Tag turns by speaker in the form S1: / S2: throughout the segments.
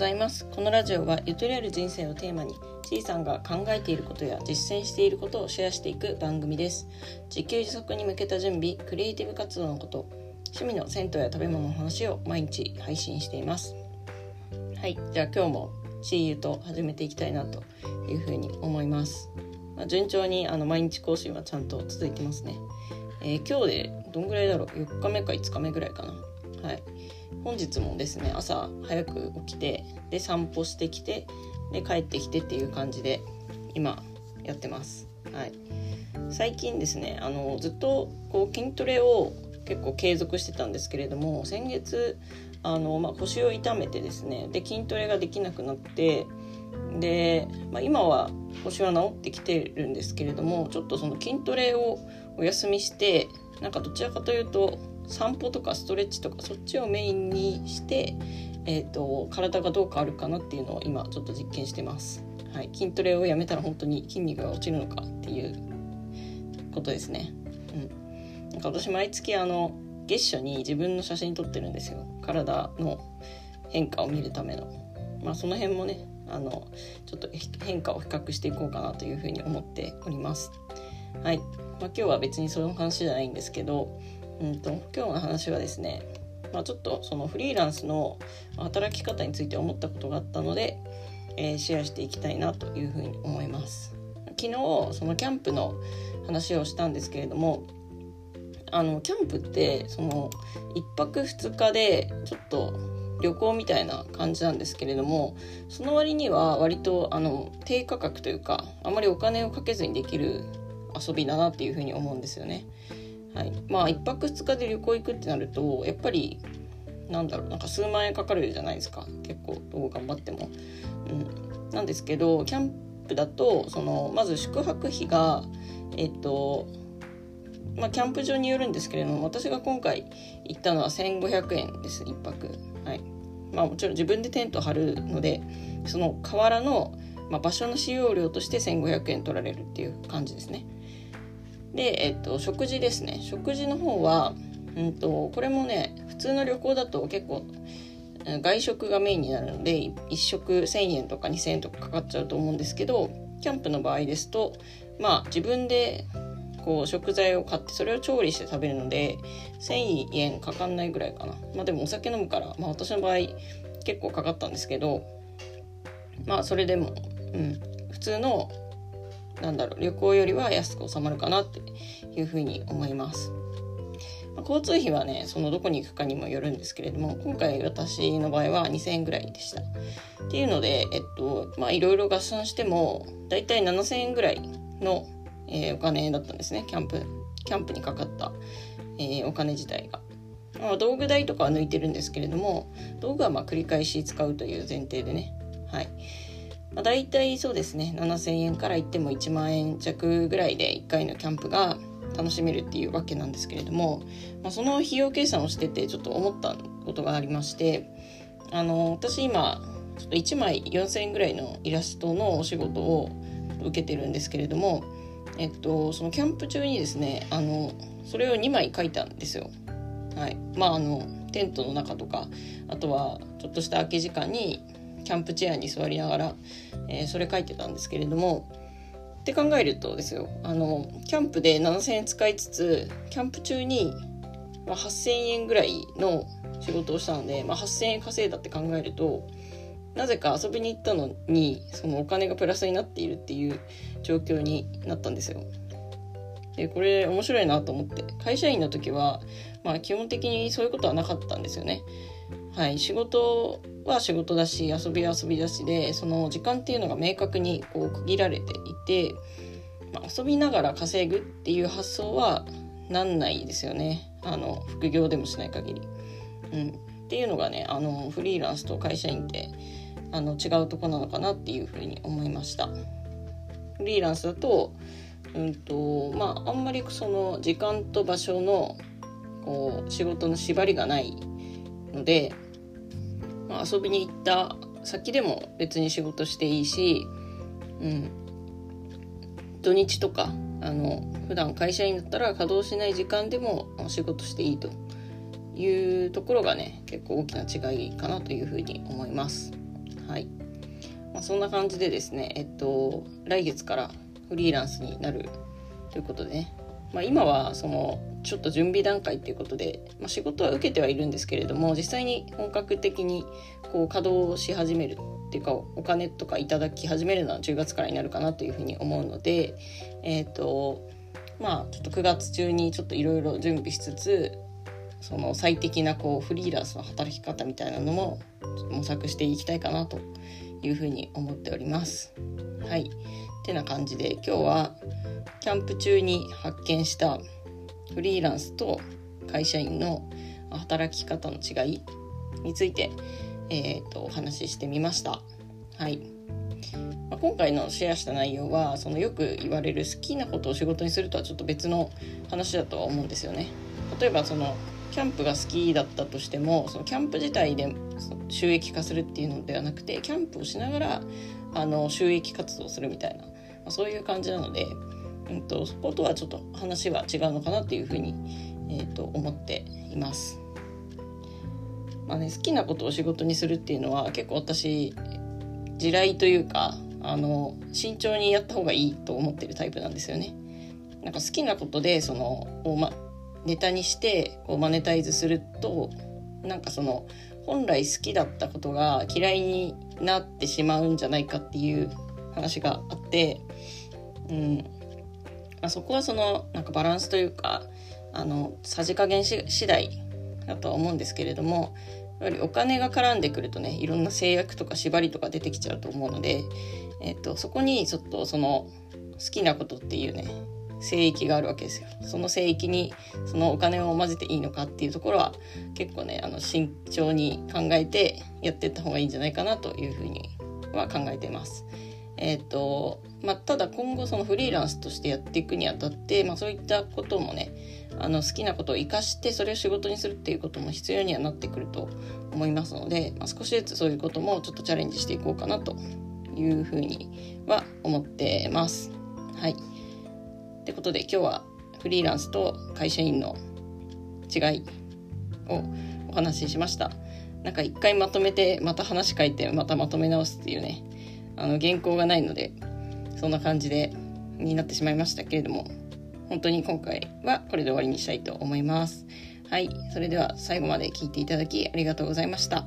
S1: ざいます。このラジオはゆとりある人生をテーマに C さんが考えていることや実践していることをシェアしていく番組です。自給自足に向けた準備クリエイティブ活動のこと趣味の銭湯や食べ物の話を毎日配信しています。はいじゃあ今日も C ゆと始めていきたいなというふうに思います。まあ、順調にあの毎日更新はちゃんと続いてますね、えー、今日でどんぐらいだろう？4日目か5日目ぐらいかな。はい。本日もですね朝早く起きてで散歩してきてで帰ってきてっていう感じで今やってます。はい。最近ですねあのずっとこう筋トレを結構継続してたんですけれども先月あの、まあ、腰を痛めてですねで筋トレができなくなってで、まあ、今は腰は治ってきてるんですけれどもちょっとその筋トレをお休みしてなんかどちらかというと散歩とかストレッチとかそっちをメインにして、えーと、体がどう変わるかなっていうのを今ちょっと実験してます。はい、筋トレをやめたら本当に筋肉が落ちるのかっていうことですね。うん、なんか私毎月あの月初に自分の写真撮ってるんですよ。体の変化を見るための。まあその辺もねあのちょっと変化を比較していこうかなというふうに思っております。はい、まあ、今日は別にその話じゃないんですけどうんと今日の話はですね、まあ、ちょっとそのフリーランスの働き方について思ったことがあったので、えー、シェアしていきたいなというふうに思います昨日そのキャンプの話をしたんですけれどもあのキャンプってその1泊2日でちょっと旅行みたいな感じなんですけれどもその割には割とあの低価格というかあまりお金をかけずにできる遊びだなっていうふうに思うんですよね。はい、まあ1泊2日で旅行行くってなるとやっぱりなんだろうなんか数万円かかるじゃないですか。結構どう頑張っても。うん、なんですけどキャンプだとそのまず宿泊費がえっとまあ、キャンプ場によるんですけれども私が今回行ったのは1500円です1泊。はい。まあもちろん自分でテント張るのでその河原の、まあ、場所の使用料として1500円取られるっていう感じですね。で、えっと、食事ですね。食事の方は、うんと、これもね普通の旅行だと結構外食がメインになるので1食1,000円とか2,000円とかかかっちゃうと思うんですけどキャンプの場合ですとまあ自分でこう食材を買ってそれを調理して食べるので1,000円かかんないぐらいかな。まあでもお酒飲むから、まあ、私の場合結構かかったんですけどまあそれでも、うん、普通のなんだろう旅行よりは安く収まるかなっていうふうに思います。まあ、交通費はねそのどこに行くかにもよるんですけれども今回私の場合は2000円ぐらいでした。っていうのでえっとまあいろいろ合算してもだいたい7000円ぐらいの、えー、お金だったんですねキャンプキャンプにかかった、えー、お金自体が。まあ、道具代とかは抜いてるんですけれども道具はま繰り返し使うという前提でねはいまあ、大体そうですね7,000円からいっても1万円弱ぐらいで1回のキャンプが楽しめるっていうわけなんですけれども、まあ、その費用計算をしててちょっと思ったことがありましてあの私今ちょっと1枚4,000円ぐらいのイラストのお仕事を受けてるんですけれども、えっと、そのキャンプ中にですねあのそれを2枚書いたんですよ。はい、まああのテントの中とかあとはちょっとした空き時間にキャンプチェアに座りながら、えー、それ書いてたんですけれどもって考えるとですよあのキャンプで7,000円使いつつキャンプ中に、ま、8,000円ぐらいの仕事をしたので、まあ、8,000円稼いだって考えるとなぜか遊びに行ったのにそのお金がプラスになっているっていう状況になったんですよ。でこれ面白いなと思って会社員の時は、まあ、基本的にそういうことはなかったんですよね。はい、仕事は仕事だし遊びは遊びだしでその時間っていうのが明確にこう区切られていて、まあ、遊びながら稼ぐっていう発想はなんないですよねあの副業でもしない限り。うん、っていうのがねあのフリーランスと会社員ってあの違うとこなのかなっていうふうに思いました。フリーランスだと,、うんとまあ、あんまりその時間と場所のこう仕事の縛りがないので、あ、遊びに行った先でも別に仕事していいし、うん、土日とかあの普段会社員だったら稼働しない時間でも仕事していいというところがね結構大きな違いかなというふうに思います。はい。まあ、そんな感じでですねえっと来月からフリーランスになるということでね、まあ、今はそのちょっと準備段階っていうことで、まあ、仕事は受けてはいるんですけれども実際に本格的にこう稼働し始めるっていうかお金とかいただき始めるのは10月からになるかなというふうに思うのでえっ、ー、とまあちょっと9月中にちょっといろいろ準備しつつその最適なこうフリーランスの働き方みたいなのも模索していきたいかなというふうに思っております。はい。てな感じで今日はキャンプ中に発見したフリーランスと会社員の働き方の違いについて、えーと、お話ししてみました。はいまあ、今回のシェアした内容はそのよく言われる好きなことを仕事にするとはちょっと別の話だとは思うんですよね。例えばそのキャンプが好きだったとしてもそのキャンプ自体で収益化するっていうのではなくてキャンプをしながらあの収益活動するみたいな、あ、そういう感じなので、うんと、そことはちょっと話は違うのかなっていうふうに、えーと、思っています。まあね、好きなことを仕事にするっていうのは結構私地雷というかあの慎重にやった方がいいと思ってるタイプなんですよね。なんか好きなことでそのを、ま、ネタにしてこうマネタイズするとなんかその本来好きだったことが嫌いになってしまうんじゃないかっていう話があって、うんまあ、そこはそのなんかバランスというかあのさじ加減し次第だとは思うんですけれどもやはりお金が絡んでくるとねいろんな制約とか縛りとか出てきちゃうと思うので、えっと、そこにちょっとその好きなことっていうね聖域があるわけですよ。その聖域にそのお金を混ぜていいのかっていうところは結構ねあの慎重に考えてやっていった方がいいんじゃないかなというふうには考えています。え、ー、とまあ、ただ今後そのフリーランスとしてやっていくにあたって、まあ、そういったこともねあの好きなことを生かしてそれを仕事にするっていうことも必要にはなってくると思いますので、まあ、少しずつそういうこともちょっとチャレンジしていこうかなというふうには思ってます。はい。ってことで今日はフリーランスと会社員の違いをお話ししました。なんか一回まとめてまた話書いてまたまとめ直すっていうねあの原稿がないのでそんな感じでになってしまいましたけれども本当に今回はこれで終わりにしたいと思います。はい。それでは最後まで聞いていただきありがとうございました。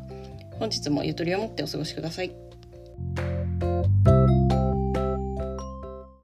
S1: 本日もゆとりを持ってお過ごしください。